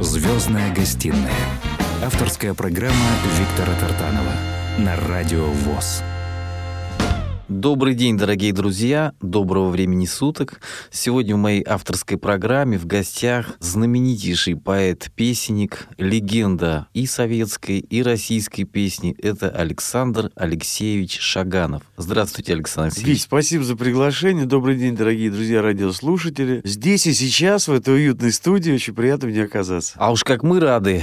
Звездная гостиная. Авторская программа Виктора Тартанова на Радио ВОЗ. Добрый день, дорогие друзья, доброго времени суток. Сегодня в моей авторской программе в гостях знаменитейший поэт-песенник, легенда и советской, и российской песни. Это Александр Алексеевич Шаганов. Здравствуйте, Александр Алексеевич. Вить, спасибо за приглашение. Добрый день, дорогие друзья, радиослушатели. Здесь и сейчас, в этой уютной студии, очень приятно мне оказаться. А уж как мы рады.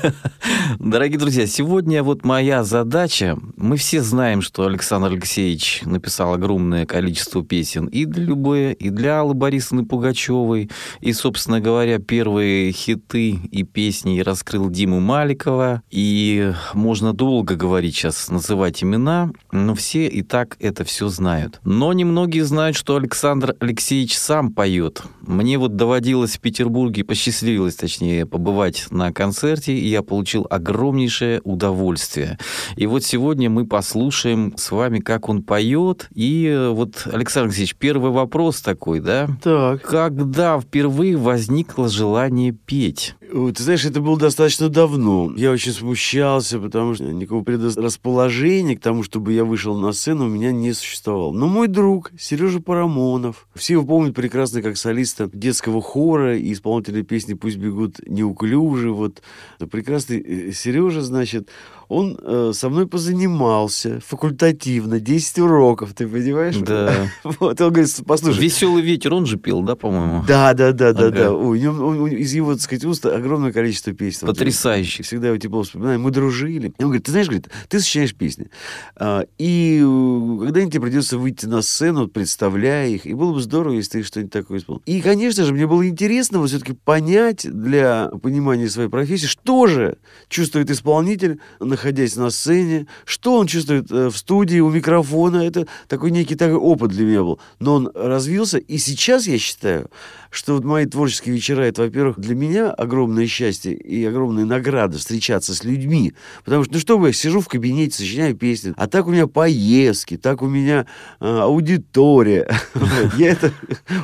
Дорогие друзья, сегодня вот моя задача. Мы все знаем, что Александр Алексеевич Ильич написал огромное количество песен и для Любе, и для Аллы Борисовны Пугачевой. И, собственно говоря, первые хиты и песни раскрыл Диму Маликова. И можно долго говорить сейчас, называть имена, но все и так это все знают. Но немногие знают, что Александр Алексеевич сам поет. Мне вот доводилось в Петербурге, посчастливилось, точнее, побывать на концерте, и я получил огромнейшее удовольствие. И вот сегодня мы послушаем с вами, как он поет. И э, вот, Александр Алексеевич, первый вопрос такой, да? Так. Когда впервые возникло желание петь? Ты знаешь, это было достаточно давно. Я очень смущался, потому что никакого предрасположения к тому, чтобы я вышел на сцену, у меня не существовало. Но мой друг Сережа Парамонов, все его помнят прекрасно как солиста детского хора и исполнителя песни «Пусть бегут неуклюже». Вот прекрасный э, Сережа, значит, он э, со мной позанимался факультативно, 10 уроков, ты понимаешь? Да. Вот, он говорит, послушай. Веселый ветер, он же пел, да, по-моему? Да, да, да, да, да. Он, он, из его, так сказать, уст огромное количество песен. Потрясающих. Всегда его тепло вспоминаю. Мы дружили. И он говорит, ты знаешь, говорит, ты сочиняешь песни. А, и э, когда-нибудь тебе придется выйти на сцену, представляя их, и было бы здорово, если ты что-нибудь такое исполнил. И, конечно же, мне было интересно вот все-таки понять для понимания своей профессии, что же чувствует исполнитель, находясь на сцене, что он чувствует э, в студии у микрофона. Это такой некий такой опыт для меня был. Но он развился, и сейчас я считаю, что вот мои творческие вечера, это, во-первых, для меня огромное счастье и огромная награда встречаться с людьми. Потому что, ну что бы, я сижу в кабинете, сочиняю песни, а так у меня поездки, так у меня э, аудитория. Я это,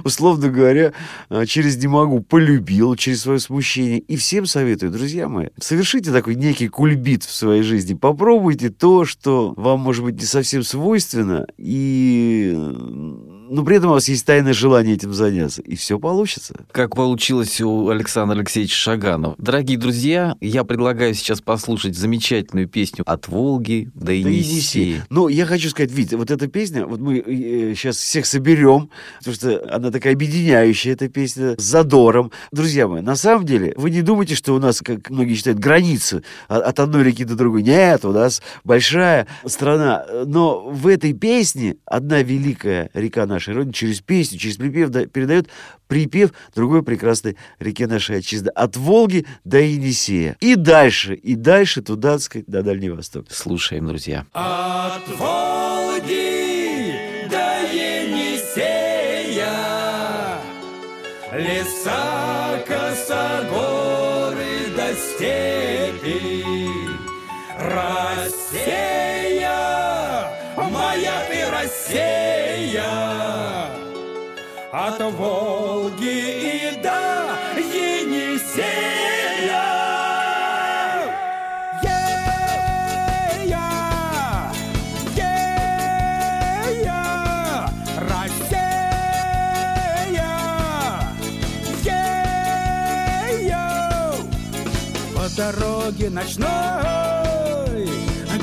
условно говоря, а, через не могу полюбил, через свое смущение. И всем советую, друзья мои, совершите такой некий кульбит в своей жизни. Попробуйте то, что вам, может быть, не совсем свойственно, и но при этом у вас есть тайное желание этим заняться, и все получится. Как получилось у Александра Алексеевича Шаганова. Дорогие друзья, я предлагаю сейчас послушать замечательную песню «От Волги до Енисея». Ну, я хочу сказать, Витя, вот эта песня, вот мы сейчас э, всех соберем, потому что она такая объединяющая, эта песня, с задором. Друзья мои, на самом деле, вы не думайте, что у нас, как многие считают, границы от одной реки до другой. Нет, у нас большая страна. Но в этой песне одна великая река наша нашей Родины через песню, через припев да, передает припев другой прекрасной реке нашей отчизны. От Волги до Енисея. И дальше, и дальше туда, так сказать, до Дальний Восток. Слушаем, друзья. От Волги до Енисея Леса, косогоры до степи Россия, моя ты Россия от Волги и до Енисея. Ея, Россия, ея. По дороге ночной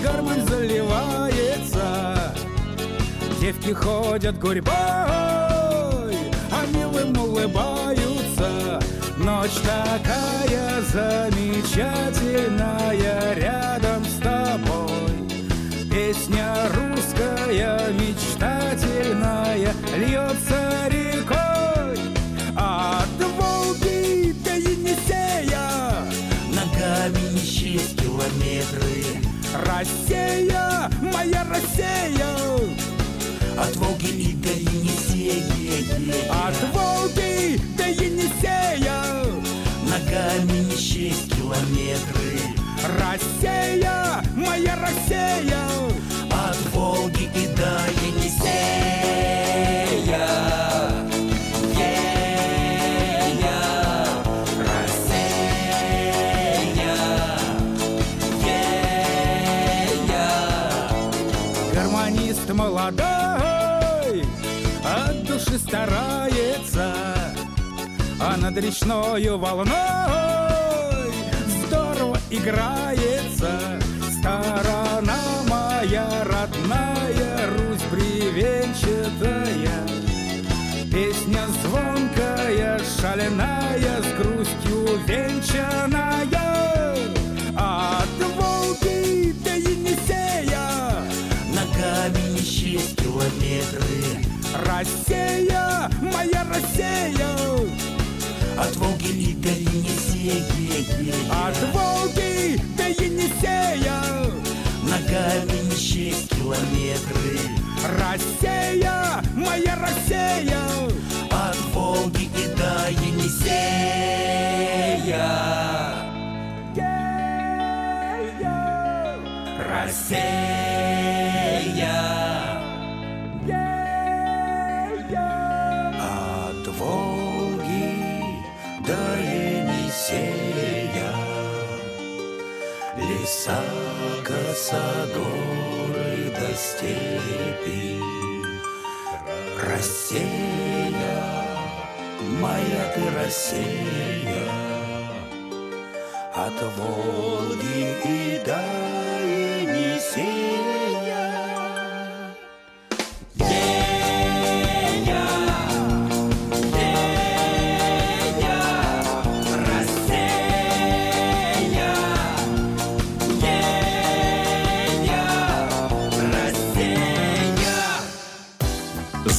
гармонь заливается, девки ходят гурьбой улыбаются. Ночь такая замечательная рядом с тобой. Песня русская, мечтательная, льется рекой. От Волги до Енисея ногами счесть километры. Россия, моя Россия, от Волги и до Енисея От Волги до Енисея. Ногами не счесть километры. Россия, над речною волной. Здорово играется Сторона моя родная Русь бревенчатая. Песня звонкая, шаленая С грустью венчаная. От Волги до Енисея Ногами счесть километры Россия, моя Россия От Волги и до Енисея От Волги до Енисея Ногами не счесть километры. Россия, моя Россия От Волги и до Енисея Россия Леса, коса, горы до степи. Россия, моя ты Россия От Волги и до Енисея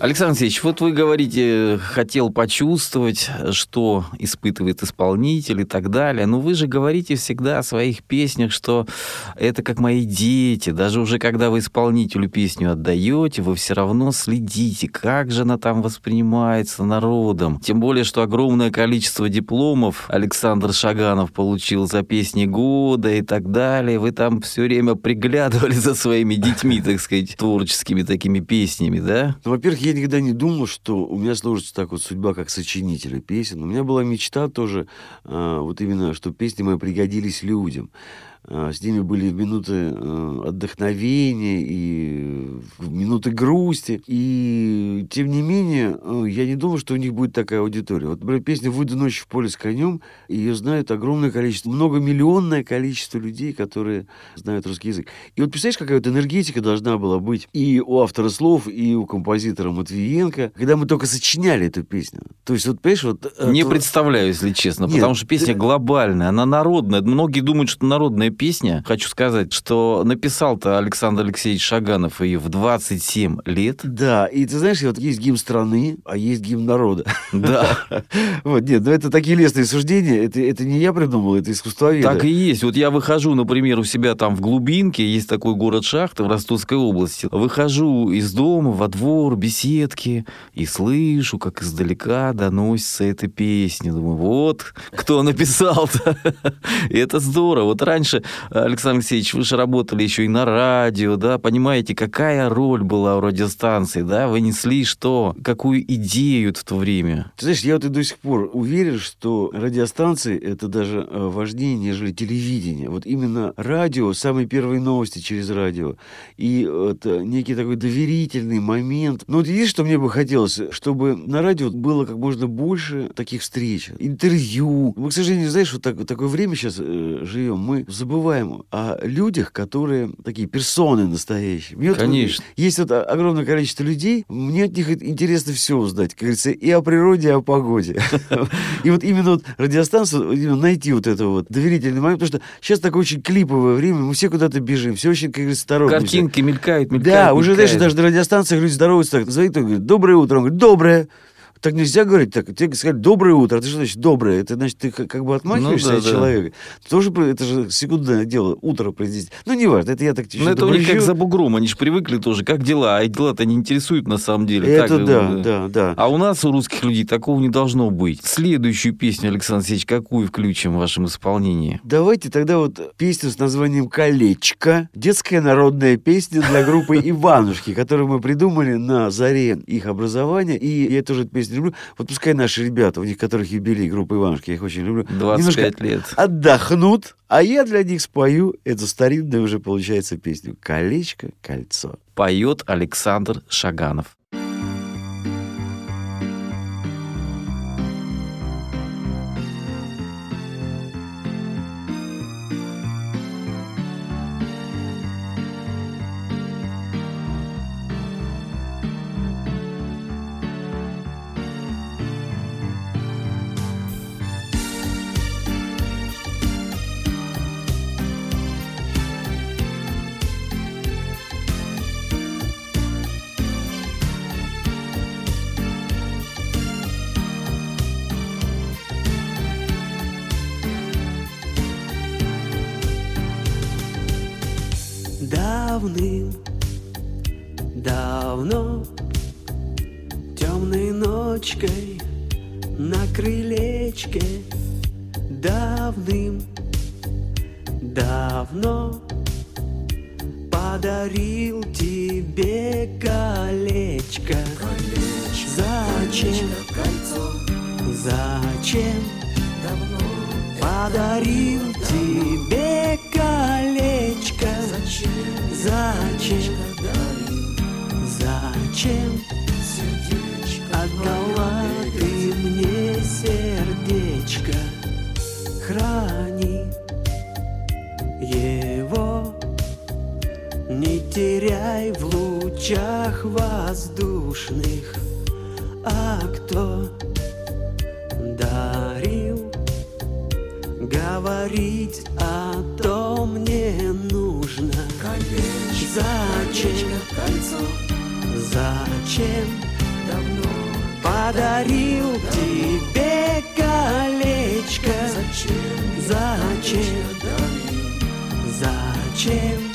Александр Алексеевич, вот вы говорите, хотел почувствовать, что испытывает исполнитель и так далее. Но вы же говорите всегда о своих песнях, что это как мои дети. Даже уже когда вы исполнителю песню отдаете, вы все равно следите, как же она там воспринимается народом. Тем более, что огромное количество дипломов Александр Шаганов получил за песни года и так далее. Вы там все время приглядывали за своими детьми, так сказать, творческими такими песнями, да? Во-первых, я никогда не думал, что у меня сложится так вот судьба, как сочинителя песен. У меня была мечта тоже, а, вот именно, что песни мои пригодились людям. А, С ними были минуты э, отдохновения и в минуты грусти. И тем не менее, э, я не думал, что у них будет такая аудитория. Вот, например, песня «Выйду ночью в поле с конем», ее знают огромное количество, многомиллионное количество людей, которые знают русский язык. И вот представляешь, какая вот энергетика должна была быть и у автора слов, и у композитора Матвиенко, когда мы только сочиняли эту песню. То есть, вот, понимаешь, вот... э, Не то- представляю, если честно, Нет, потому что песня глобальная, она народная. Многие думают, что народная песня. Хочу сказать, что написал-то Александр Алексеевич Шаганов ее в 27 лет. Да, и ты знаешь, вот есть гимн страны, а есть гимн народа. Да, Вот, нет, ну это такие лестные суждения, это, это не я придумал, это искусствоведы. так и есть. Вот я выхожу, например, у себя там в глубинке, есть такой город Шахта в Ростовской области. Выхожу из дома во двор, беседки, и слышу, как издалека доносится эта песня. Думаю, вот кто написал-то. Это здорово. Вот раньше, Александр Алексеевич, вы же работали еще и на радио, да, понимаете, какая роль была у радиостанции, да, вы несли что, какую идею в то время. Ты знаешь, я вот и до сих пор уверен, что радиостанции это даже э, важнее, нежели телевидение. Вот именно радио, самые первые новости через радио. И это некий такой доверительный момент. Но вот видишь, что мне бы хотелось, чтобы на радио было как можно больше таких встреч, интервью. Мы, к сожалению, знаешь, вот, так, вот такое время сейчас э, живем, мы забываем о людях, которые такие персоны настоящие. Мне вот Конечно. есть вот огромное количество людей, мне от них интересно все узнать, как говорится, и о природе, и о погоде. И вот именно вот радиостанцию, именно найти вот это вот доверительный момент, потому что сейчас такое очень клиповое время, мы все куда-то бежим, все очень, как говорится, торопимся. Картинки мелькают, мелькают. Да, уже, знаешь, даже на радиостанциях люди здороваются так, звонит, он говорит, доброе утро, он говорит, доброе. Так нельзя говорить так. Тебе сказали доброе утро. А ты что значит доброе? Это значит, ты как как бы отмахиваешься Ну да, от да. человека. Тоже это же секундное дело. Утро произнести. Ну, не важно, это я так чуть-чуть Ну, это у них как за бугром, они же привыкли тоже, как дела, а дела-то не интересуют на самом деле. Это Так, да, э, да, да. А у нас, у русских людей, такого не должно быть. Следующую песню, Александр Алексеевич, какую включим в вашем исполнении? Давайте тогда вот песню с названием «Колечко». Детская народная песня для группы «Иванушки», которую мы придумали на заре их образования. И я тоже эту песню песни люблю. Вот пускай наши ребята, у них которых юбилей группы Иванушки, я их очень люблю. 25 лет. Отдохнут, а я для них спою эту старинную уже, получается, песню «Колечко, кольцо». Поет Александр Шаганов. Зачем? Зачем? Подарил тебе колечко. Зачем? Зачем? Отдала ты мне сердечко. Храни его, не теряй в лучах воздушных. А кто дарил говорить о том не нужно. Зачем? Зачем? Давно подарил тебе колечко. Зачем? Зачем? Зачем?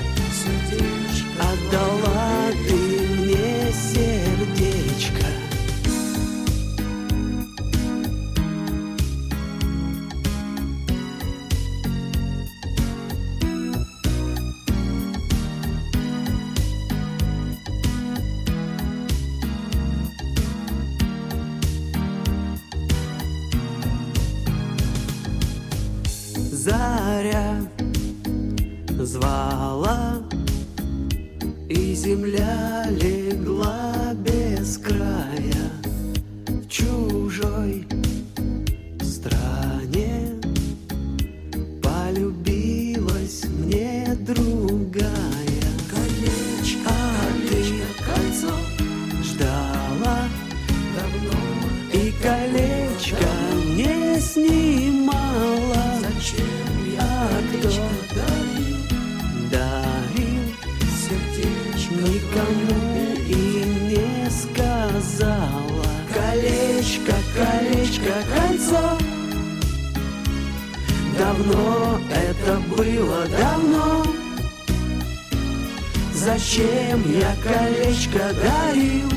Зачем я колечко дарил?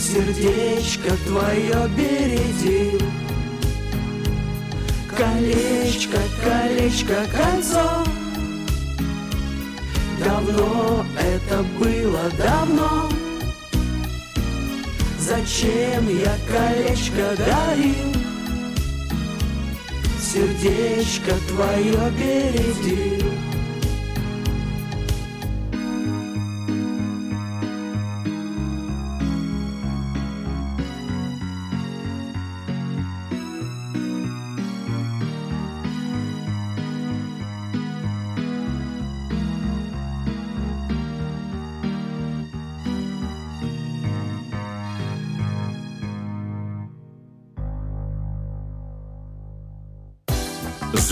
Сердечко твое бередил. Колечко, колечко, кольцо. Давно это было, давно. Зачем я колечко дарил? Сердечко твое бередил.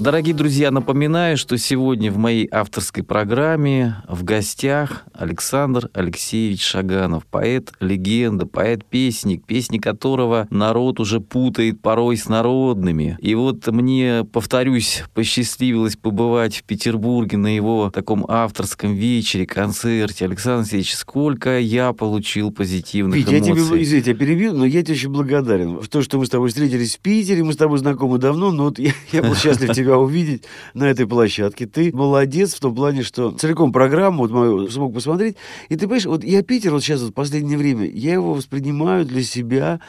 Дорогие друзья, напоминаю, что сегодня в моей авторской программе в гостях Александр Алексеевич Шаганов, поэт, легенда, поэт-песник, песни которого народ уже путает порой с народными. И вот мне, повторюсь, посчастливилось побывать в Петербурге на его таком авторском вечере, концерте. Александр Алексеевич, сколько я получил позитивных Петя, я тебе, эмоций. извините, я перебью, но я тебе очень благодарен. В то, что мы с тобой встретились в Питере, мы с тобой знакомы давно, но вот я, я был счастлив тебя тебя увидеть на этой площадке. Ты молодец в том плане, что целиком программу вот мою смог посмотреть. И ты понимаешь, вот я Питер вот сейчас вот в последнее время, я его воспринимаю для себя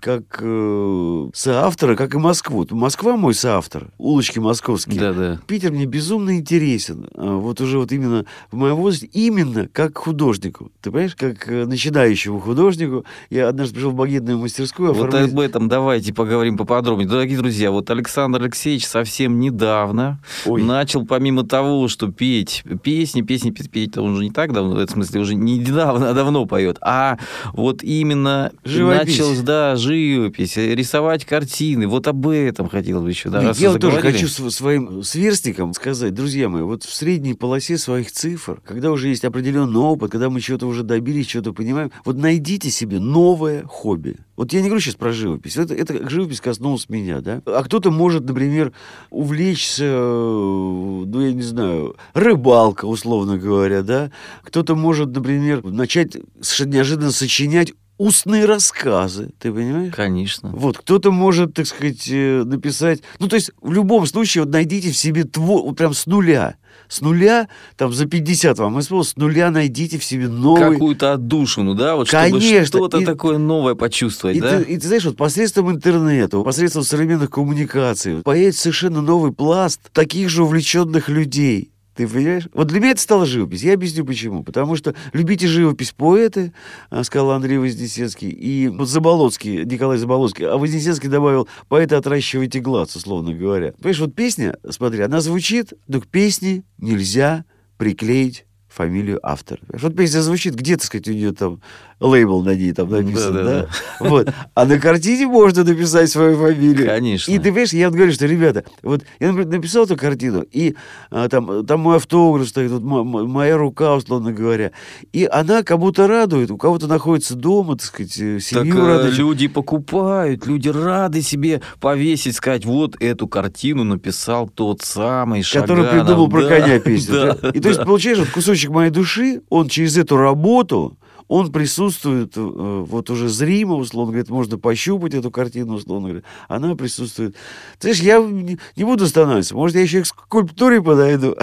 как э, соавтора, как и Москву. Москва мой соавтор, улочки московские. Да-да. Питер мне безумно интересен. А, Вот уже вот именно в моем возрасте, именно как художнику. Ты понимаешь, как э, начинающему художнику. Я однажды пришел в багетную мастерскую Вот об этом давайте поговорим поподробнее. Дорогие друзья, вот Александр Алексеевич совсем недавно Ой. начал, помимо того, что петь песни, песни петь, петь он уже не так давно, в этом смысле уже не недавно, а давно поет, а вот именно Живопись. начал, да, живопись, рисовать картины. Вот об этом хотел бы еще. Да, Нет, я вот тоже хочу св- своим сверстникам сказать, друзья мои, вот в средней полосе своих цифр, когда уже есть определенный опыт, когда мы чего-то уже добились, что-то понимаем, вот найдите себе новое хобби. Вот я не говорю сейчас про живопись. Это, это живопись коснулась меня, да? А кто-то может, например, увлечься, э, ну, я не знаю, рыбалка, условно говоря, да? Кто-то может, например, начать совершенно неожиданно сочинять устные рассказы, ты понимаешь? Конечно. Вот, кто-то может, так сказать, э, написать... Ну, то есть, в любом случае, вот найдите в себе. Вот прям с нуля. С нуля, там, за 50 вам исполнилось, с нуля найдите в себе новый... Какую-то отдушину, да, вот Конечно. чтобы что-то И- такое новое почувствовать, И, да? ты, и ты знаешь, вот посредством интернета, посредством современных коммуникаций появится совершенно новый пласт таких же увлеченных людей. Ты понимаешь? Вот для меня это стало живопись. Я объясню почему. Потому что любите живопись поэты, а, сказал Андрей Вознесенский, и вот Заболоцкий, Николай Заболоцкий, а Вознесенский добавил, поэты отращивайте глаз, условно говоря. Понимаешь, вот песня, смотри, она звучит, но к песне нельзя приклеить фамилию автора. Вот песня звучит, где, так сказать, у нее там лейбл на ней там написан, да? Да-да-да. Вот. А на картине можно написать свою фамилию. Конечно. И ты понимаешь, я говорю, что, ребята, вот я, например, написал эту картину, и а, там, там мой автограф стоит, вот мо- мо- моя рука, условно говоря, и она кому-то радует, у кого-то находится дома, так сказать, э, Так семью э, радует. люди покупают, люди рады себе повесить, сказать, вот эту картину написал тот самый который Шаганов. придумал про Да, коня песню. да, да? И то есть, да. получаешь, вот кусочек моей души, он через эту работу, он присутствует э, вот уже зримо, условно говоря, можно пощупать эту картину, условно говоря, она присутствует. Ты знаешь, я не, буду останавливаться, может, я еще к скульптуре подойду.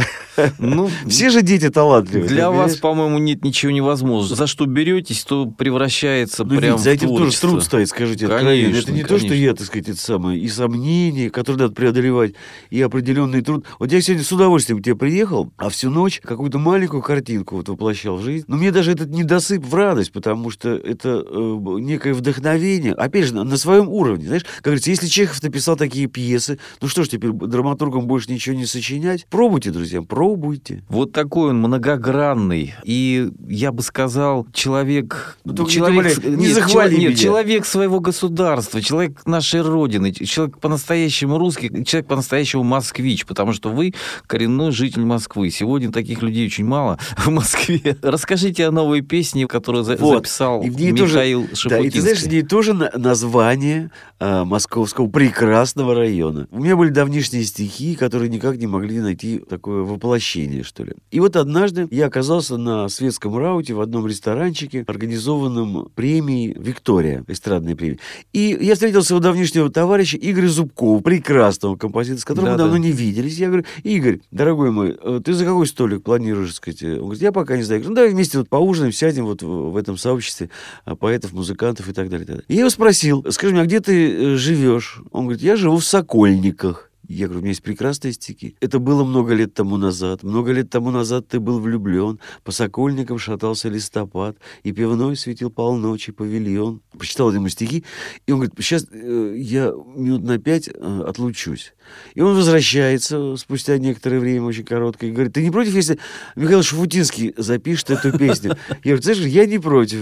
Ну, Все же дети талантливые. Для вас, по-моему, нет ничего невозможного. За что беретесь, то превращается Ну, прям ведь за этим тоже труд стоит, скажите, Конечно, откровенно. Это не то, что конечно. я, так сказать, это самое, и сомнения, которые надо преодолевать, и определенный труд. Вот я сегодня с удовольствием к тебе приехал, а всю ночь какую-то маленькую картинку вот воплощал в жизнь. Но мне даже этот недосып в радость, потому что это э, некое вдохновение, опять же, на, на своем уровне. Знаешь, как говорится, если Чехов написал такие пьесы, ну что ж теперь, драматургам больше ничего не сочинять? Пробуйте, друзья, пробуйте. Вот такой он многогранный. И я бы сказал, человек... Ну, не человек добавляй, не нет, захвали нет, меня. человек своего государства, человек нашей Родины, человек по-настоящему русский, человек по-настоящему москвич, потому что вы коренной житель Москвы. Сегодня таких людей очень мало в Москве. Расскажите о новой песне, которую за- Вот. записал И в ней Михаил тоже, Да, и ты знаешь, в ней тоже на- название а, московского прекрасного района. У меня были давнишние стихи, которые никак не могли найти такое воплощение, что ли. И вот однажды я оказался на светском рауте в одном ресторанчике, организованном премией «Виктория», эстрадной премией. И я встретил своего давнишнего товарища Игоря Зубкова, прекрасного композитора, с которым мы Да-да. давно не виделись. Я говорю, Игорь, дорогой мой, э, ты за какой столик планируешь, сказать? Он говорит, я пока не знаю. Я говорю, ну давай вместе вот поужинаем, сядем вот в этом сообществе а, поэтов, музыкантов и так далее. и так далее. И я его спросил, скажи мне, а где ты э, живешь? Он говорит, я живу в Сокольниках. Я говорю, у меня есть прекрасные стихи. Это было много лет тому назад. Много лет тому назад ты был влюблен. По сокольникам шатался листопад, и пивной светил полночи павильон. Почитал ему стихи, и он говорит, сейчас э, я минут на пять э, отлучусь. И он возвращается спустя некоторое время, очень короткое, и говорит, ты не против, если Михаил Шафутинский запишет эту песню? Я говорю, знаешь, я не против.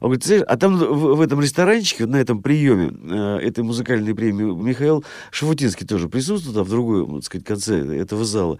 Он говорит, «Ты знаешь, а там в, в этом ресторанчике, на этом приеме э, этой музыкальной премии Михаил Шафутинский тоже присутствует, а в другой, так сказать, конце этого зала.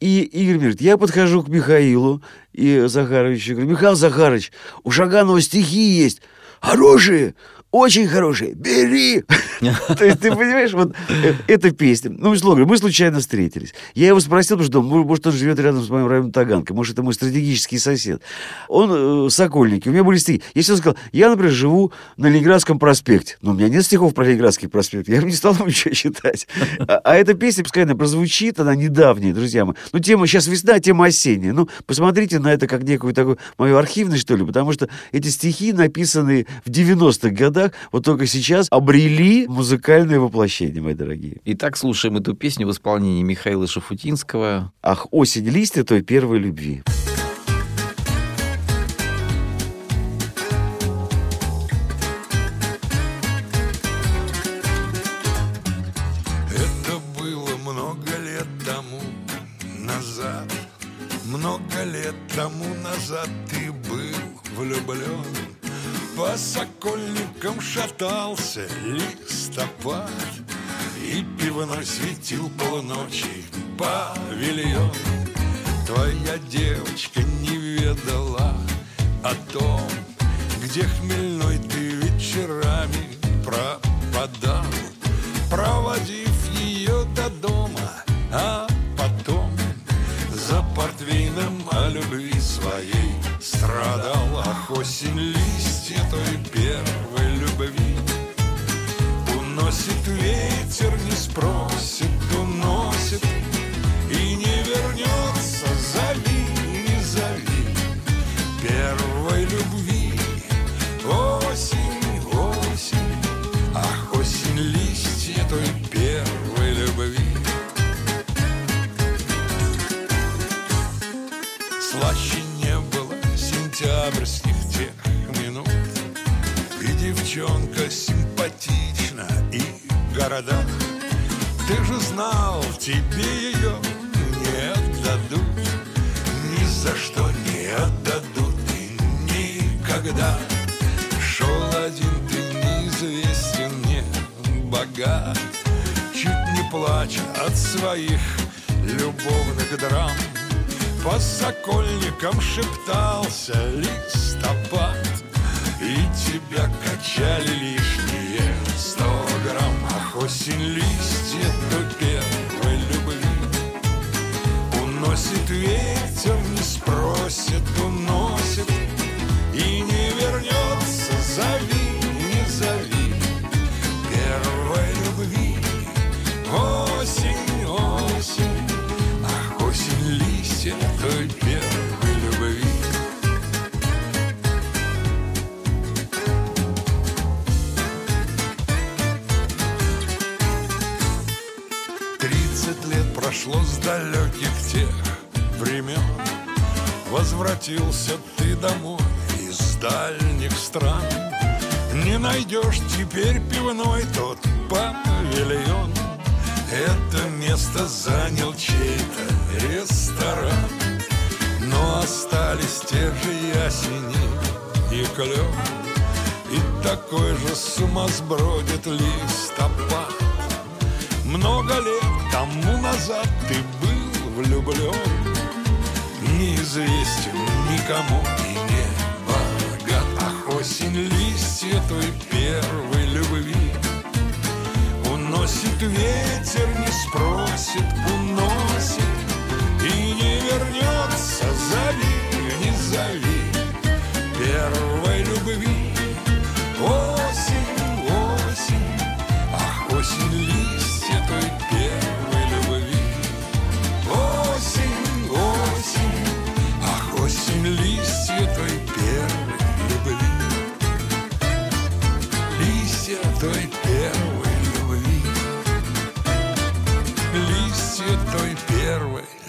И Игорь говорит, я подхожу к Михаилу и Захаровичу, говорю, Михаил Захарович, у Шаганова стихи есть, хорошие. Очень хорошая, бери. То есть, ты понимаешь, вот э, эта песня. Ну, условно, мы случайно встретились. Я его спросил, потому что, ну, может, он живет рядом с моим районом Таганкой, может, это мой стратегический сосед. Он э, Сокольники, у меня были стихи. Если он сказал, я, например, живу на Ленинградском проспекте, но у меня нет стихов про Ленинградский проспект, я не стал ничего читать. А, а эта песня, пускай она прозвучит, она недавняя, друзья мои. Ну, тема сейчас весна, тема осенняя. Ну, посмотрите на это как некую такую мою архивность, что ли, потому что эти стихи, написанные в 90-х годах, вот только сейчас обрели музыкальное воплощение, мои дорогие. Итак, слушаем эту песню в исполнении Михаила Шафутинского. Ах, осень листья той первой любви. Это было много лет тому назад Много лет тому назад ты был влюблен По сокольникам шатался листопад И пивной светил полночи павильон. Твоя девочка не ведала о том Где хмельной ты вечерами пропадал. Проводив ее до дома, а потом За портвейном о любви своей страдал. Ах, осень листья той первой любви Уносит ветер, не же знал, тебе ее не отдадут Ни за что не отдадут и никогда. Шел один ты неизвестен, не богат Чуть не плача от своих любовных драм. По сокольникам шептался листопад И тебя качали Ах, осень листья той первой любви. Уносит ветер, не спросит, уносит. И не вернется, зови, далеких тех времен. Возвратился ты домой из дальних стран. Не найдешь теперь пивной тот павильон. Это место занял чей-то ресторан. Но остались те же ясени и клен И такой же сумасбродит листопад. Много лет тому назад ты был влюблен Неизвестен никому и не богат. Ах, осень листья той первой любви. Уносит ветер, не спросит, уносит И не вернется,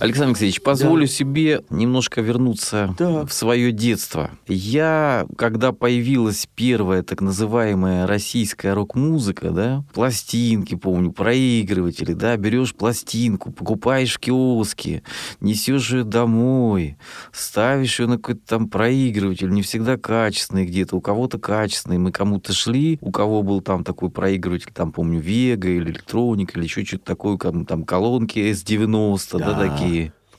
Александр Алексеевич, позволю себе немножко вернуться Да. в свое детство. Я, когда появилась первая так называемая российская рок-музыка, да, пластинки, помню, проигрыватели, да, берешь пластинку, покупаешь в киоске, несешь ее домой, ставишь ее на какой-то там проигрыватель, не всегда качественный где-то, у кого-то качественный. Мы кому-то шли, у кого был там такой проигрыватель, там, помню, Вега или Электроник, или еще что-то такое, там, там колонки S90, да, Да. такие.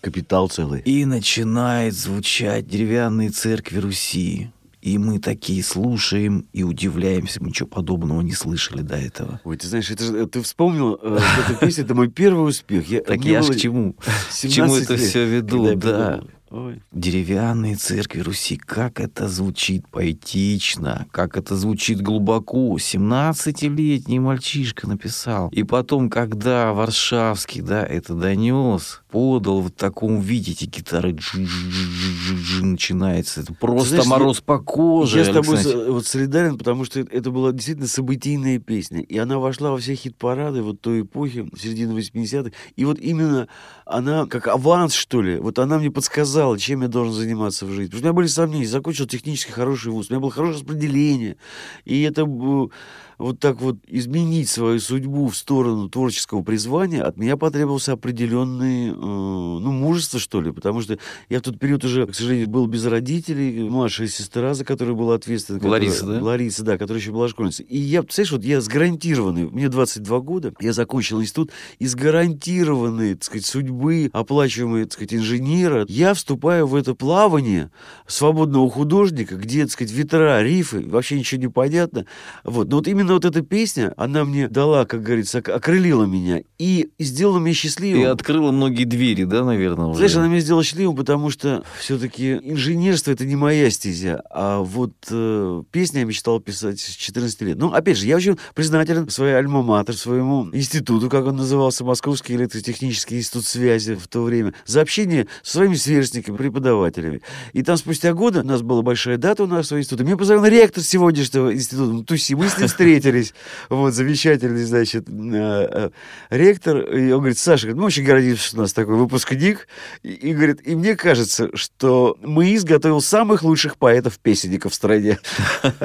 Капитал целый. И начинает звучать деревянные церкви Руси. И мы такие слушаем и удивляемся. Мы ничего подобного не слышали до этого. Ой, ты знаешь, это же, ты вспомнил э, эту песню, это мой первый успех. Я, Так я ж к чему? К 17 чему это лет, все веду, да. Ой. Деревянные церкви Руси, как это звучит поэтично, как это звучит глубоко. 17-летний мальчишка написал. И потом, когда Варшавский, да, это донес, подал в таком виде эти гитары, начинается. Это просто знаешь, мороз по коже. Я с тобой вот солидарен, потому что это- была действительно событийная песня. И она вошла во все хит-парады вот той эпохи, середины 80-х. И вот именно она, как аванс, что ли, вот она мне подсказала, чем я должен заниматься в жизни. Потому что у меня были сомнения. Закончил технически хороший вуз, у меня было хорошее распределение. И это вот так вот изменить свою судьбу в сторону творческого призвания, от меня потребовался определенный, э, ну, мужество, что ли, потому что я в тот период уже, к сожалению, был без родителей, младшая сестра, за которую была ответственна. которая- Лариса, да? Лариса, да, которая еще была школьницей. И я, представляешь, вот я с гарантированной, мне 22 года, я закончил институт, и с гарантированной, так сказать, судьбы, оплачиваемой, так сказать, инженера, я вступаю в это плавание свободного художника, где, так сказать, ветра, рифы, вообще ничего не понятно. Вот. Но вот именно вот эта песня, она мне дала, как говорится, ок- окрылила меня и сделала меня счастливым. И открыла многие двери, да, наверное, уже? Знаешь, она меня сделала счастливым, потому что все-таки инженерство это не моя стезя, а вот э, песни я мечтал писать с 14 лет. Ну, опять же, я очень признателен своей альма-матер, своему институту, как он назывался, Московский электротехнический институт связи в то время, за общение со своими сверстниками, преподавателями. И там спустя годы, у нас была большая дата у нашего института, меня позвонил ректор сегодняшнего института, Туси, мы с ним встретились. Вот, замечательный, значит, э, э, ректор, и он говорит, Саша, говорит, мы очень гордимся, что у нас такой выпускник, и, и говорит, и мне кажется, что мы изготовил самых лучших поэтов-песенников в стране.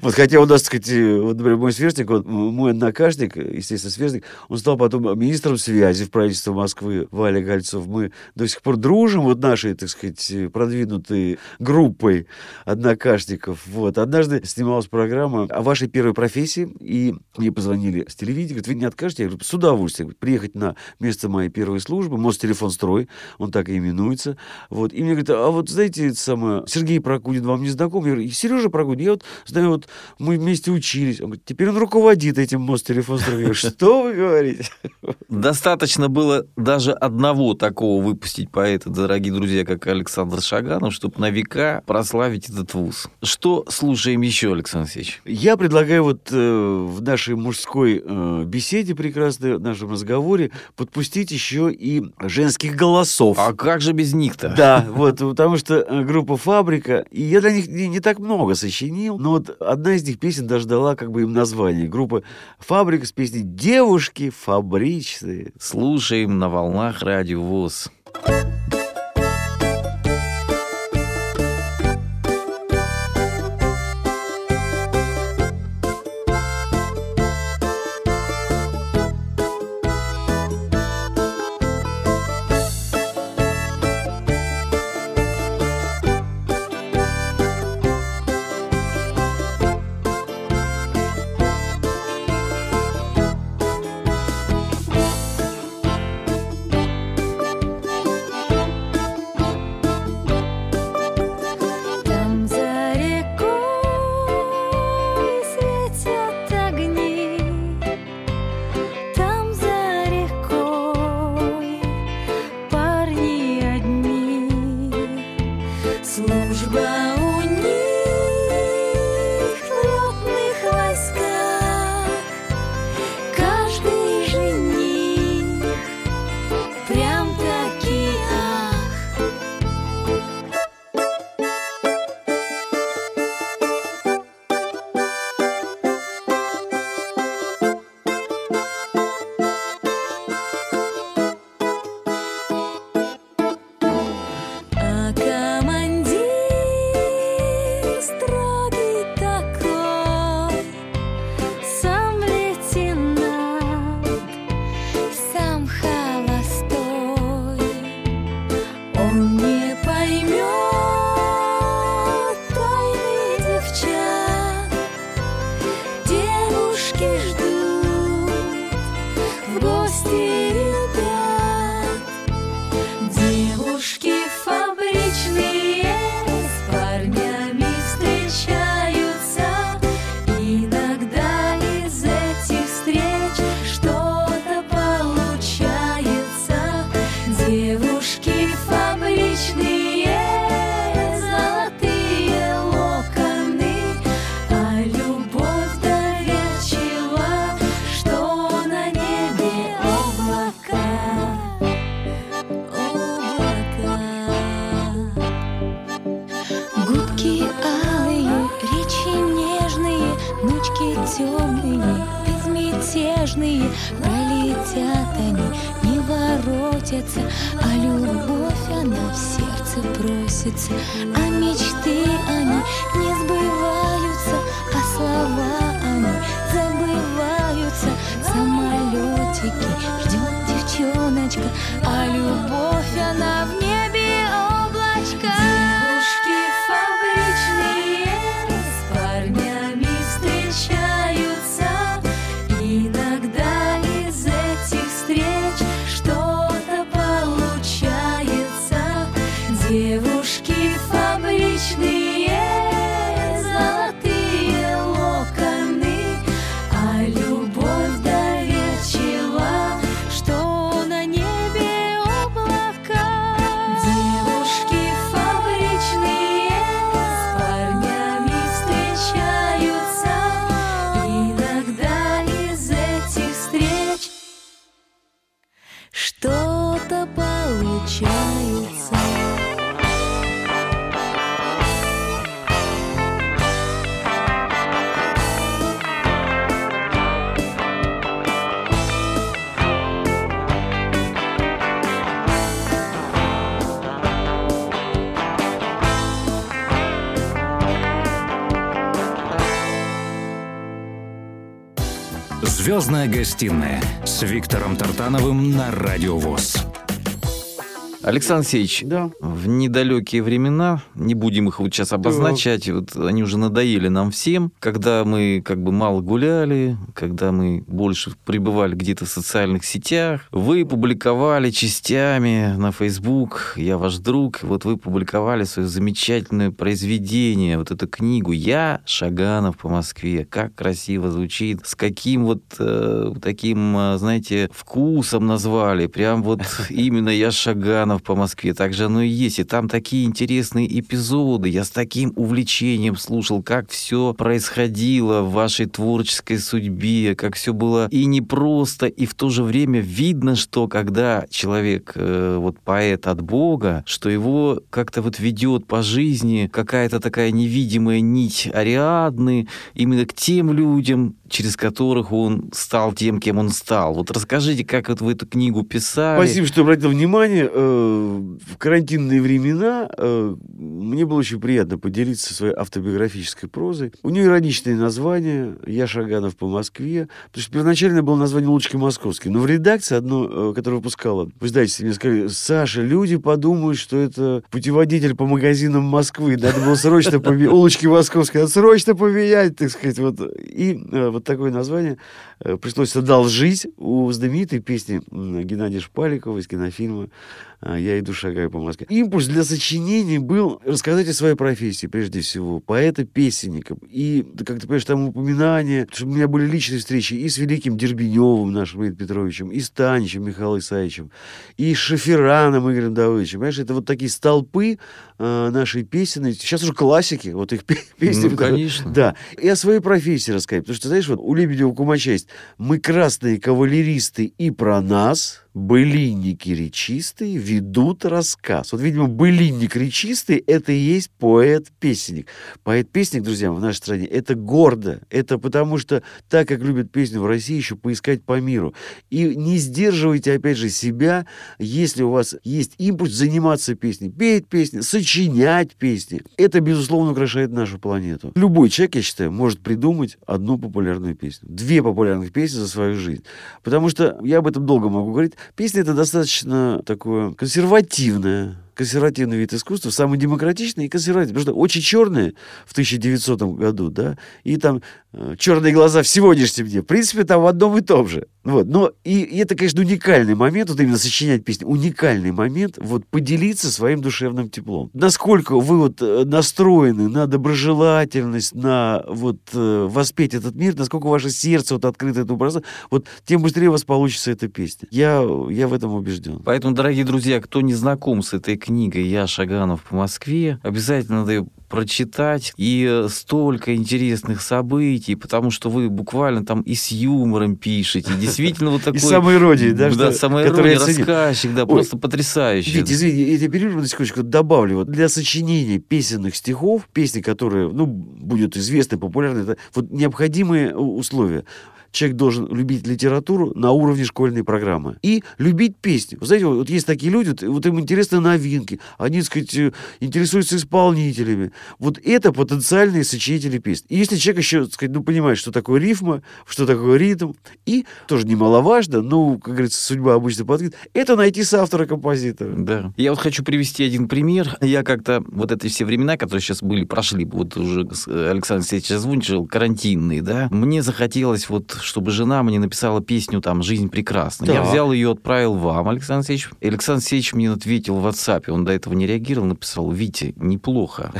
Вот, хотя у нас, так сказать, например, мой сверстник, вот, мой однокашник, естественно, сверстник, он стал потом министром связи в правительстве Москвы, Валя Гольцов. Мы до сих пор дружим, вот нашей, так сказать, продвинутой группой однокашников. Вот. Однажды снималась программа о вашей первой профессии, и мне позвонили с телевидения, говорят, вы не откажете? Я говорю, с удовольствием. Приехать на место моей первой службы, Мостелефон строй, он так и именуется. Вот. И мне говорят, а вот знаете, это самое, Сергей Прокудин вам не знаком? Я говорю, Сережа Прокудин, я вот знаю, вот мы вместе учились. Он говорит, теперь он руководит этим Мостелефон строем. Я говорю, что вы говорите? Достаточно было даже одного такого выпустить поэта, дорогие друзья, как Александр Шаганов, чтобы на века прославить этот вуз. Что слушаем еще, Александр Алексеевич? Я предлагаю вот э, в нашей мужской э, беседе прекрасной, в нашем разговоре подпустить еще и женских голосов. А как же без них-то? Да, вот, потому что э, группа «Фабрика», и я для них не, не так много сочинил, но вот одна из них песен даже дала как бы им название. Группа «Фабрика» с песней «Девушки фабричные». Слушаем на волнах радио ВОЗ. Там Самолетики ждет девчоночка А любовь она в небе Звездная гостиная с Виктором Тартановым на Радио ВОЗ. Александр Алексеевич, Да. в недалекие времена, не будем их вот сейчас обозначать, вот они уже надоели нам всем, когда мы как бы мало гуляли, когда мы больше пребывали где-то в социальных сетях, вы публиковали частями на Facebook «Я ваш друг», вот вы публиковали свое замечательное произведение, вот эту книгу «Я Шаганов по Москве». Как красиво звучит, с каким вот э, таким, э, знаете, вкусом назвали, прям вот именно «Я Шаганов по Москве». Так же оно и есть. И там такие интересные эпизоды. Я с таким увлечением слушал, как все происходило в вашей творческой судьбе, как все было и непросто, и в то же время видно, что когда человек, э, вот поэт от Бога, что его как-то вот ведет по жизни какая-то такая невидимая нить Ариадны именно к тем людям, через которых он стал тем, кем он стал. Вот расскажите, как вот вы эту книгу писали. Спасибо, что обратил внимание. Э, В карантинные времена э, мне было очень приятно поделиться своей автобиографической прозой. У нее ироничное название «Я Шаганов по Москве». Потому что первоначально было название «Лучки Московский». Но в редакции одно, э, которое выпускала, в издательстве, мне сказали, Саша, люди подумают, что это путеводитель по магазинам Москвы. Надо было срочно поменять. Улочки Московские, надо срочно поменять, так сказать. Вот. И вот такое название пришлось одолжить у знаменитой песни Геннадия Шпаликова из кинофильма а, «Я иду шагаю по Москве». Импульс для сочинений был рассказать о своей профессии, прежде всего, поэта-песенника. И, как ты понимаешь, там упоминания, что у меня были личные встречи и с великим Дербеневым, нашим Игорем Петровичем, и с Таничем Михаилом Исаевичем, и с Шофераном Игорем Давыдовичем. Понимаешь, это вот такие столпы э, нашей песенной. Сейчас уже классики, вот их пе- песни. Ну, конечно. Да. И о своей профессии рассказать. Потому что, знаешь, вот у Лебедева Кумача есть «Мы красные кавалеристы и про нас, былинники речистые ведут рассказ». Вот, видимо, былинник речистый – это и есть поэт-песенник. Поэт-песенник, друзья, в нашей стране – это гордо. Это потому что так, как любят песню в России, еще поискать по миру. И не сдерживайте, опять же, себя, если у вас есть импульс заниматься песней, петь песни, сочинять песни. Это, безусловно, украшает нашу планету. Любой человек, я считаю, может придумать одну популярную песню. Две популярных песни за свою жизнь. Потому что, я об этом долго могу говорить, песня это достаточно такое консервативное, консервативный вид искусства, самый демократичный и консервативный. Потому что очень черные в 1900 году, да, и там черные глаза в сегодняшнем дне, в принципе, там в одном и том же. Вот. Но и, и это, конечно, уникальный момент, вот именно сочинять песни, уникальный момент, вот поделиться своим душевным теплом. Насколько вы вот э, настроены на доброжелательность, на вот э, воспеть этот мир, насколько ваше сердце вот открыто этому пространству, вот тем быстрее у вас получится эта песня. Я, я в этом убежден. Поэтому, дорогие друзья, кто не знаком с этой книгой «Я Шаганов по Москве», обязательно надо ее прочитать. И э, столько интересных событий, потому что вы буквально там и с юмором пишете. Действительно вот такой... И самоиродией, да, Да, самоирония, рассказчик, да, просто потрясающий. Вить, извини, я тебя перерву на секундочку, добавлю. Вот для сочинения песенных стихов, песни, которые, ну, будут известны, популярны, это вот необходимые условия. Человек должен любить литературу на уровне школьной программы и любить песню. Вы знаете, вот, есть такие люди, вот, им интересны новинки, они, так сказать, э, интересуются исполнителями. Вот это потенциальные сочинители песен. И если человек еще, так сказать, ну, понимает, что такое рифма, что такое ритм, и тоже немаловажно, ну, как говорится, судьба обычно подвигает, это найти соавтора-композитора. Да. Я вот хочу привести один пример. Я как-то вот эти все времена, которые сейчас были, прошли, вот уже с- Александр Алексеевич озвучил, карантинные, да, мне захотелось вот, чтобы жена мне написала песню там «Жизнь прекрасна». Я Так. взял ее, отправил вам, Александр Алексеевич. Александр Алексеевич мне ответил в WhatsApp, он до этого не реагировал, написал «Витя, неплохо».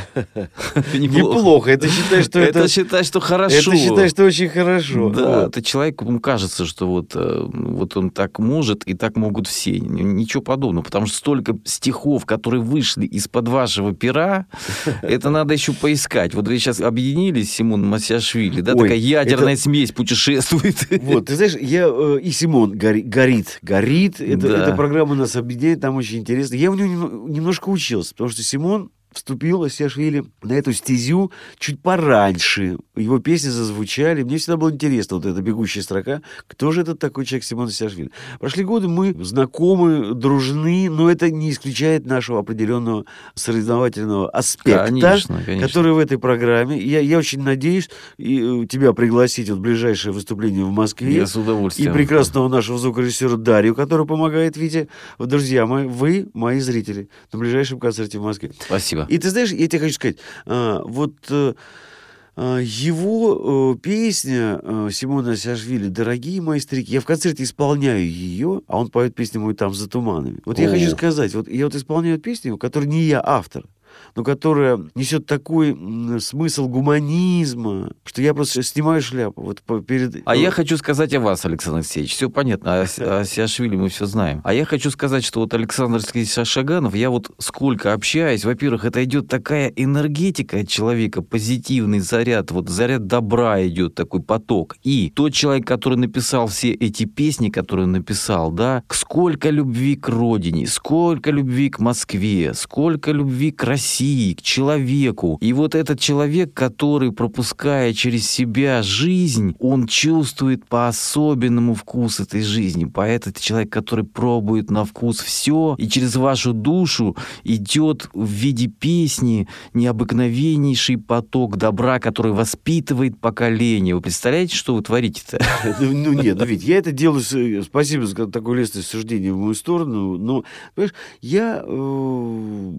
Неплохо. Это считай, что это... Это считай, что хорошо. Это считай, что очень хорошо. Да, это человек, ему кажется, что вот, э, вот он так может, и так могут все. Ничего подобного, потому что столько стихов, которые вышли из-под вашего пера, это надо еще поискать. Вот вы сейчас объединились, Симон Масяшвили, да, такая ядерная смесь путешествует. Вот, ты знаешь, я э, и Симон гори- горит, горит. Это, Да. Эта программа нас объединяет, там очень интересно. Я у него немно- немножко учился, потому что Симон вступил, Асиашвили, на эту стезю чуть пораньше. Его песни зазвучали. Мне всегда было интересно, вот эта бегущая строка, кто же этот такой человек Симон Асиашвили. Прошли годы, мы знакомы, дружны, но это не исключает нашего определенного соревновательного аспекта, Конечно, конечно. который в этой программе. Я, я очень надеюсь и, э, тебя пригласить вот в ближайшее выступление в Москве. Я с И удовольствием. прекрасного нашего звукорежиссера Дарью, который помогает Вите. Друзья мои, вы мои зрители на ближайшем концерте в Москве. Спасибо. И ты знаешь, я тебе хочу сказать, а, вот э, а, его э, песня э, Симона Сяшвили «Дорогие мои старики», я в концерте исполняю ее, а он поет песню мой там «За туманами». Вот я О. хочу сказать, вот я вот исполняю песню, которую не я автор, но которая несет такой смысл гуманизма, что я просто снимаю шляпу. Вот перед... А я хочу сказать о вас, Александр Алексеевич. Все понятно, о, о Сиашвили мы все знаем. А я хочу сказать, что вот Александр Шаганов, я вот сколько общаюсь, во-первых, это идет такая энергетика от человека, позитивный заряд, вот заряд добра идет, такой поток. И тот человек, который написал все эти песни, которые он написал, да, сколько любви к родине, сколько любви к Москве, сколько любви к России, к человеку. И вот этот человек, который, пропуская через себя жизнь, он чувствует по-особенному вкус этой жизни. Поэтому это человек, который пробует на вкус все, и через вашу душу идет в виде песни необыкновеннейший поток добра, который воспитывает поколение. Вы представляете, что вы творите-то? Ну, ну, нет, ну ведь я это делаю, э, спасибо за такое лестное суждение в мою сторону, но, понимаешь, я э,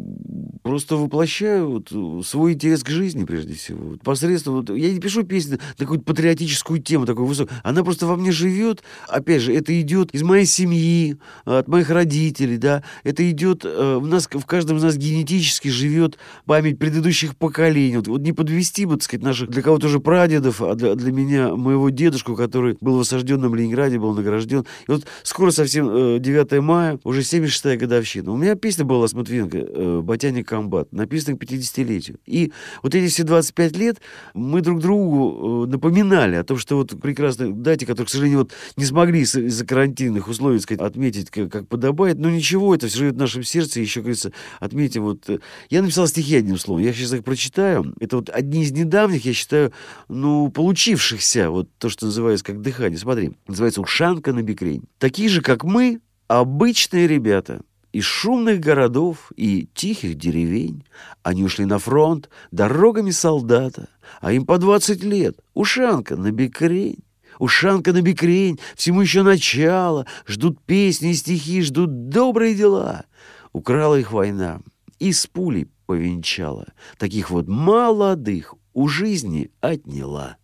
просто воплощаю вот, э, свой интерес к жизни, прежде всего. Вот Посредством, вот, я не пишу песни на какую-то патриотическую тему, такую высокую, она просто во мне живет, опять же, это идет из моей семьи, от моих родителей, да, это идет, э, в нас, в каждом из нас генетически живет память предыдущих поколений, вот, вот не подвести, вот, так сказать, наших, для кого-то уже прадедов, а для, для меня моего дедушку, который был в осажденном Ленинграде, был награжден. И вот скоро совсем э, 9 мая, уже 76-я годовщина. У меня песня была с Матвиенко э, «Ботяник комбат», написана к 50-летию. И вот эти все 25 лет мы друг другу э, напоминали о том, что вот прекрасной дате, которую, к сожалению, вот не смогли из- из-за карантинных условий, сказать, отметить как, как подобает, но ничего, это все живет в нашем сердце, еще, говорится, отметим вот... э, Я написал стихи одним словом, я сейчас их прочитаю. Это вот одни из недавних, я считаю, ну, получившихся, вот то, что называется как дыхание. Смотри, называется «Ушанка на бикрень». Такие же, как мы, обычные ребята из шумных городов и тихих деревень. Они ушли на фронт дорогами солдата, а им по 20 лет. Ушанка на бикрень. Ушанка на бикрень, всему еще начало, ждут песни и стихи, ждут добрые дела. Украла их война и с пулей повенчала. Таких вот молодых у жизни отняла.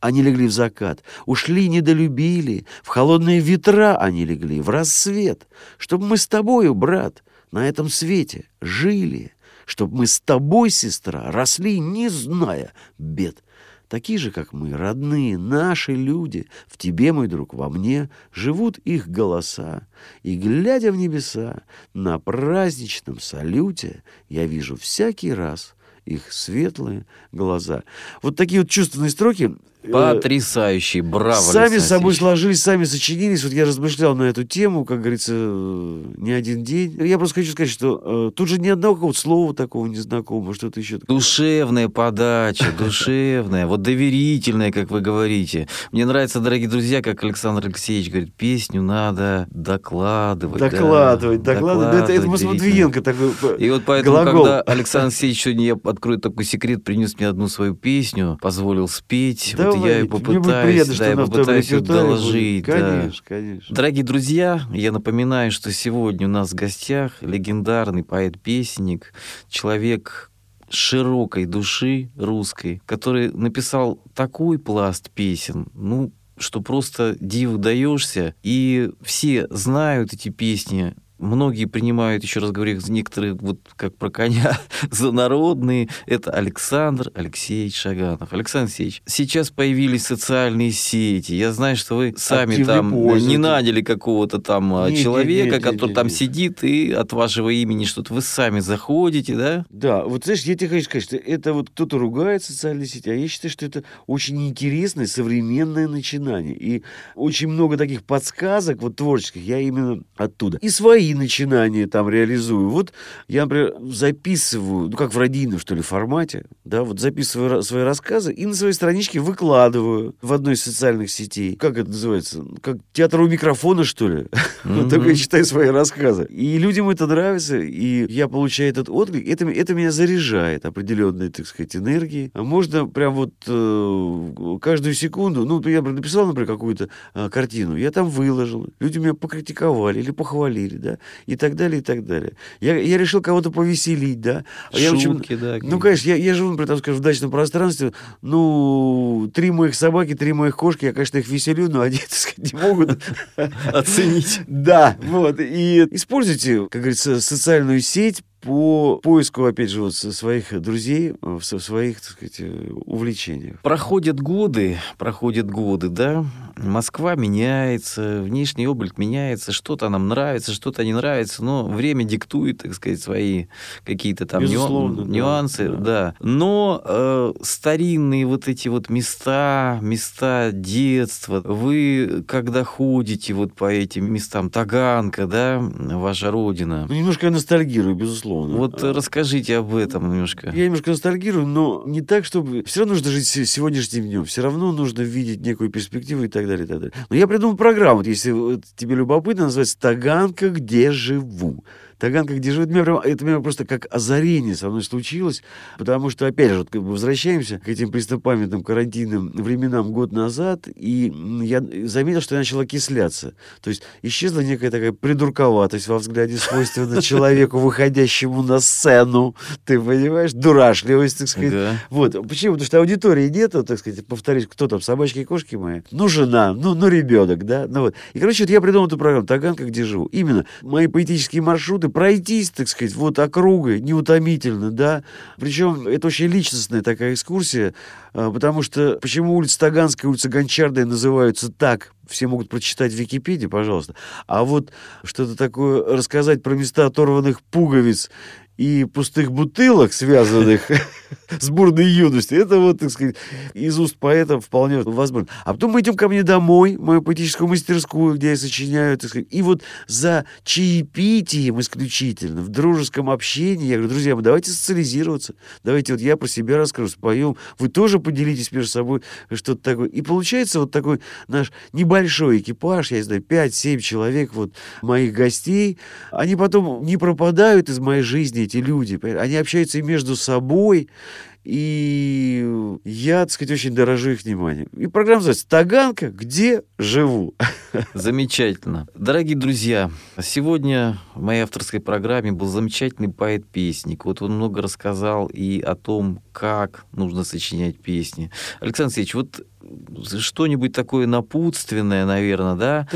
Они легли в закат, ушли, недолюбили, в холодные ветра они легли, в рассвет, чтобы мы с тобою, брат, на этом свете жили, чтобы мы с тобой, сестра, росли, не зная бед. Такие же, как мы, родные, наши люди, в тебе, мой друг, во мне, живут их голоса. И, глядя в небеса, на праздничном салюте, я вижу всякий раз их светлые глаза. Вот такие вот чувственные строки. Э, Потрясающий, браво, Сами Александр собой сложились, сами сочинились. Вот я размышлял на эту тему, как говорится, э, не один день. Я просто хочу сказать, что э, тут же ни одного какого-то слова такого незнакомого, что-то еще. такое. Душевная подача, душевная, вот доверительная, как вы говорите. Мне нравится, дорогие друзья, как Александр Алексеевич говорит, песню надо докладывать. да, Докладывать, докладывать. Да, это, это докладывать Матвиенко такой. э, И вот поэтому, глагол. когда Александр Алексеевич сегодня, я открою такой секрет, принес мне одну свою песню, позволил спеть, вот Давай, я и попытаюсь, приятно, да, я попытаюсь репертуаре будет. доложить. да. Конечно, конечно. Дорогие друзья, я напоминаю, что сегодня у нас в гостях легендарный поэт-песенник, человек широкой души русской, который написал такой пласт песен, ну, что просто диву даешься, и все знают эти песни, Многие принимают, еще раз говорю, некоторые, вот как про коня, за народные. Это Александр Алексеевич Шаганов. Александр Алексеевич, сейчас появились социальные сети. Я знаю, что вы сами Активный там пользователь. не наняли какого-то там а, нет, человека, нет, нет, который нет, там нет. сидит и от вашего имени что-то. Вы сами заходите, да? Да, вот знаешь, я тебе хочу сказать, что это вот кто-то ругает социальные сети, а я считаю, что это очень интересное современное начинание. И очень много таких подсказок вот творческих я именно оттуда. И свои начинания там реализую. Вот я, например, записываю, ну как в радийном, что ли, формате, да, вот записываю свои рассказы и на своей страничке выкладываю в одной из социальных сетей. Как это называется? Как театр у микрофона, что ли? Вот только я читаю свои рассказы. И людям это нравится, и я получаю этот отклик. Это, это меня заряжает определенной, так сказать, энергией. А Можно прям вот э, каждую секунду, ну, я написал, например, какую-то э, картину, я там выложил, люди меня покритиковали или похвалили, да, и так далее, и так далее. Я, я решил кого-то повеселить, да. А я очень- Шутки, да. ну, конечно, я, я живу, например, скажем, в дачном пространстве. Ну, три моих собаки, три моих кошки, я, конечно, их веселю, но они, так сказать, не могут Оценить. да, вот. И используйте, как говорится, социальную сеть по поиску, опять же, вот своих друзей э, в своих, так сказать, э, увлечениях. Проходят годы, проходят годы, да. Москва меняется, внешний облик меняется, что-то нам нравится, что-то не нравится, но время диктует, так сказать, свои какие-то там Безусловно, да, нюансы, да. да. Но э, старинные вот эти вот места, места детства, вы когда ходите вот по этим местам, Таганка, да, ваша родина, Ну, немножко я ностальгирую, безусловно. Вот А, расскажите об этом немножко. Я немножко ностальгирую, но не так, чтобы... Все равно нужно жить се- сегодняшним днем. Все равно нужно видеть некую перспективу и так далее, и так далее. Но я придумал программу, вот если вот тебе любопытно, называется «Таганка, где живу». Таганка, где живет, меня прям- это у меня просто как озарение со мной случилось, потому что, опять же, вот как бы возвращаемся к этим преснопамятным карантинным временам год назад, и я заметил, что я начал окисляться. То есть исчезла некая такая придурковатость во взгляде, свойственна человеку, выходящему на сцену, ты понимаешь, дурашливость, так сказать. Да. Вот. Почему? Потому что аудитории нету, так сказать, повторюсь, кто там, собачки и кошки мои? Ну, жена, ну, ну, ребенок, да? Ну, вот. И, короче, вот я придумал эту программу «Таганка, где живу». Именно мои поэтические маршруты пройтись, так сказать, вот округой, неутомительно, да? Причем это очень личностная такая экскурсия, а, потому что почему улица Таганская, улица Гончарная называются так, все могут прочитать в Википедии, пожалуйста. А вот что-то такое рассказать про места оторванных пуговиц и пустых бутылок, связанных с бурной юностью, это вот, так сказать, из уст поэта вполне возможно. А потом мы идем ко мне домой, в мою поэтическую мастерскую, где я сочиняю, так сказать, и вот за чаепитием исключительно, в дружеском общении, я говорю, друзья, мы давайте социализироваться, давайте вот я про себя расскажу, споем, вы тоже поделитесь между собой что-то такое. И получается вот такой наш небольшой экипаж, я не знаю, 5-7 человек вот моих гостей, они потом не пропадают из моей жизни, эти люди, они общаются и между собой, и я, так сказать, очень дорожу их вниманием. И программа называется «Таганка, где живу». Замечательно. Дорогие друзья, сегодня в моей авторской программе был замечательный поэт-песник. Вот он много рассказал и о том, как нужно сочинять песни. Александр Алексеевич, вот что-нибудь такое напутственное, наверное, да?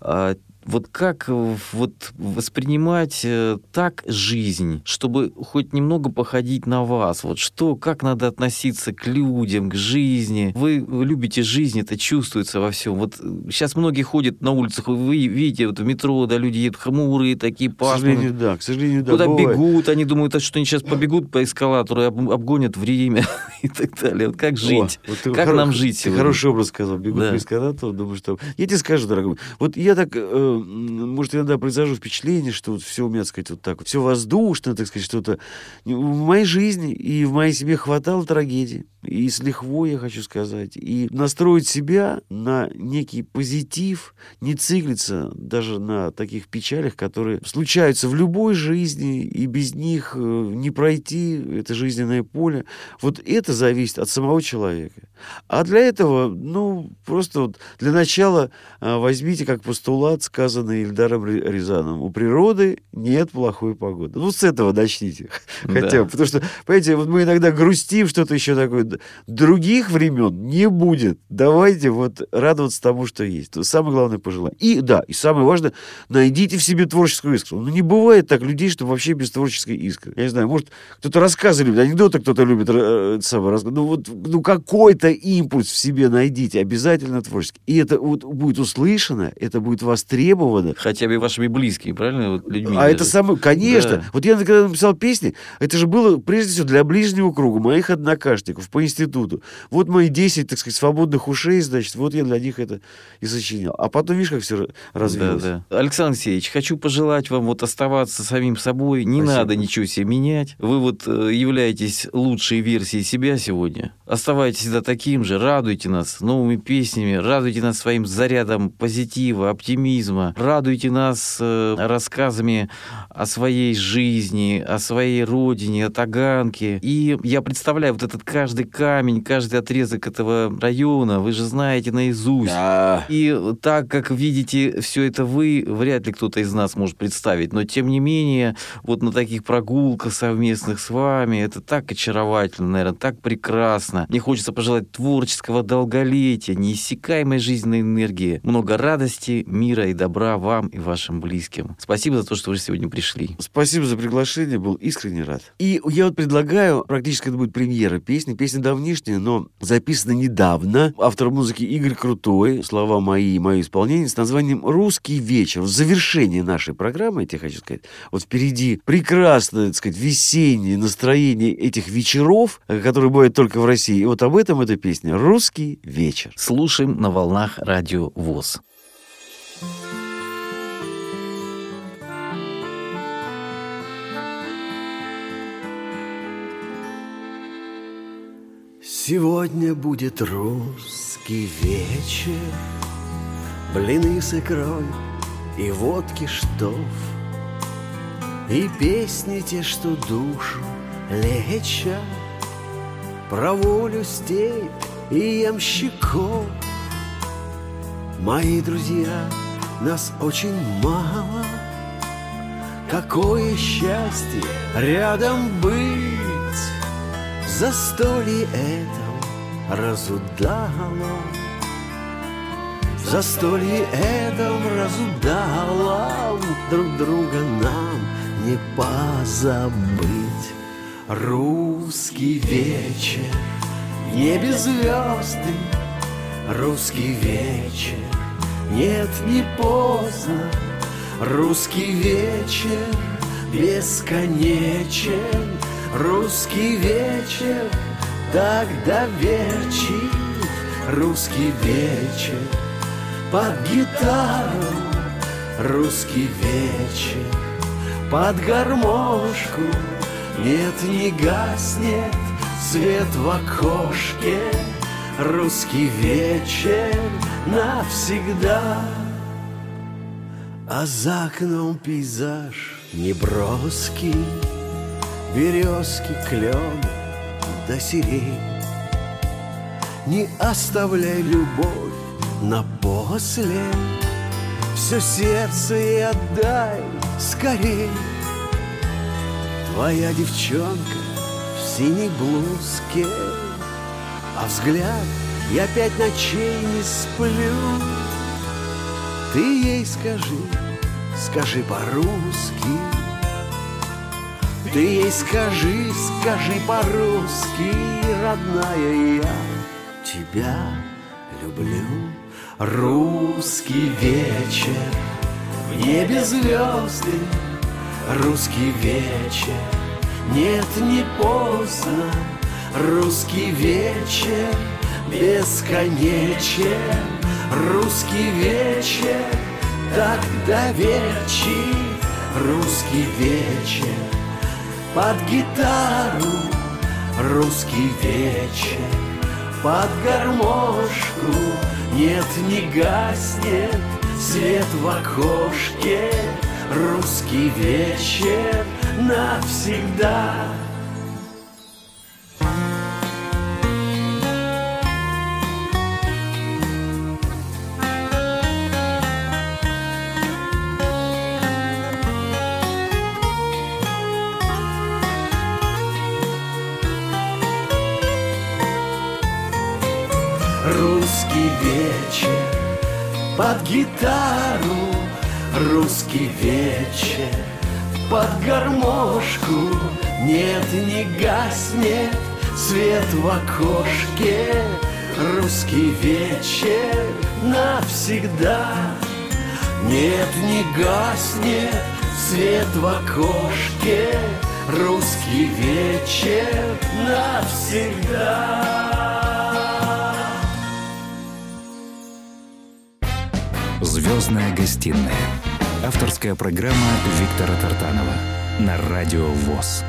А, Вот как э, вот воспринимать э, так жизнь, чтобы хоть немного походить на вас? Вот что, как надо относиться к людям, к жизни? Вы любите жизнь, это чувствуется во всем. Вот сейчас многие ходят на улицах, вы видите, вот в метро, да, люди едут хмурые, такие К пасмурные. сожалению, да, к сожалению, да. Куда бывает. бегут, они думают, а что они сейчас побегут по эскалатору и об- обгонят время и так далее. Вот как жить? О, вот как хоро- нам жить сегодня? хороший образ сказал. Бегут Да. по эскалатору, думаю, что... Я тебе скажу, дорогой, вот я так, э, может, иногда произвожу впечатление, что вот все у меня, так сказать, вот так вот, все воздушно, так сказать, что-то... В моей жизни и в моей семье хватало трагедий. И с лихвой, я хочу сказать. И настроить себя на некий позитив, не циклиться даже на таких печалях, которые случаются в любой жизни, и без них э, не пройти это жизненное поле. Вот это зависит от самого человека. А для этого, ну, просто вот для начала а, возьмите как постулат, сказанный Ильдаром Рязановым. У природы нет плохой погоды. Ну, с этого начните. Хотя бы. Потому что, понимаете, вот мы иногда грустим, что-то еще такое. Других времен не будет. Давайте вот радоваться тому, что есть. Это самое главное пожелание. И да, и самое важное, найдите в себе творческую искру. Ну, не бывает так людей, что вообще без творческой искры. Я не знаю, может, кто-то рассказы любит, анекдоты кто-то любит, э, это самое, рас- ну, вот, ну, какой-то импульс в себе найдите, обязательно творческий. И это вот будет услышано, это будет востребовано, Хотя бы вашими близкими, правильно? Вот людьми а это даже. самое, конечно. Да. Вот я когда написал песни, это же было прежде всего для ближнего круга, моих однокашников по институту. Вот мои 10, так сказать, свободных ушей, значит, вот я для них это и сочинял. А потом, видишь, как все развилось. Да, да. Александр Алексеевич, хочу пожелать вам вот оставаться самим собой. Не Спасибо. надо ничего себе менять. Вы вот э, являетесь лучшей версией себя сегодня. Оставайтесь всегда таким же, радуйте нас новыми песнями, радуйте нас своим зарядом позитива, оптимизма, радуйте нас э, рассказами о своей жизни, о своей родине, о Таганке. И я представляю вот этот каждый камень, каждый отрезок этого района, вы же знаете наизусть. Да. И так как видите все это вы, вряд ли кто-то из нас может представить. Но тем не менее, вот на таких прогулках совместных с вами, это так очаровательно, наверное, так прекрасно. Мне хочется пожелать творческого долголетия, неиссякаемой жизненной энергии, много радости, мира и добра вам и вашим близким. Спасибо за то, что вы сегодня пришли. Спасибо за приглашение, был искренне рад. И я вот предлагаю, практически это будет премьера песни. Песня давнишняя, но записана недавно. Автор музыки Игорь Крутой, слова мои и мое исполнение, с названием «Русский вечер». В завершении нашей программы, я тебе хочу сказать, вот впереди прекрасное, так сказать, весеннее настроение этих вечеров, которые бывают только в России. И вот об этом эта песня «Русский вечер». Слушаем на волнах радио ВОЗ. Сегодня будет русский вечер, Блины с икрой и водки штоф, И песни те, что душу лечат, Про волю степь и ямщиков. Мои друзья, нас очень мало, Какое счастье рядом быть! Застолье этом разудало застолье этом разудало Друг друга нам не позабыть. Русский вечер, в небе звезды. Русский вечер, нет, не поздно. Русский вечер бесконечен Русский вечер так доверчив. Русский вечер под гитару. Русский вечер под гармошку. Нет, не гаснет свет в окошке. Русский вечер навсегда. А за окном пейзаж неброский Березки, клен да сирень. Не оставляй любовь на после. Все сердце и отдай скорей. Твоя девчонка в синей блузке А взгляд я пять ночей не сплю. Ты ей скажи, скажи по-русски Ты ей скажи, скажи по-русски Родная, я тебя люблю. Русский вечер, в небе звезды Русский вечер, нет, не поздно Русский вечер бесконечен. Русский вечер так доверчив Русский вечер под гитару Русский вечер под гармошку Нет, не гаснет свет в окошке. Русский вечер навсегда Русский вечер. Под гармошку Нет, не гаснет свет в окошке. Русский вечер навсегда. Нет, не гаснет свет в окошке. Русский вечер навсегда. Звездная гостиная. Авторская программа Виктора Тартанова на радио ВОЗ.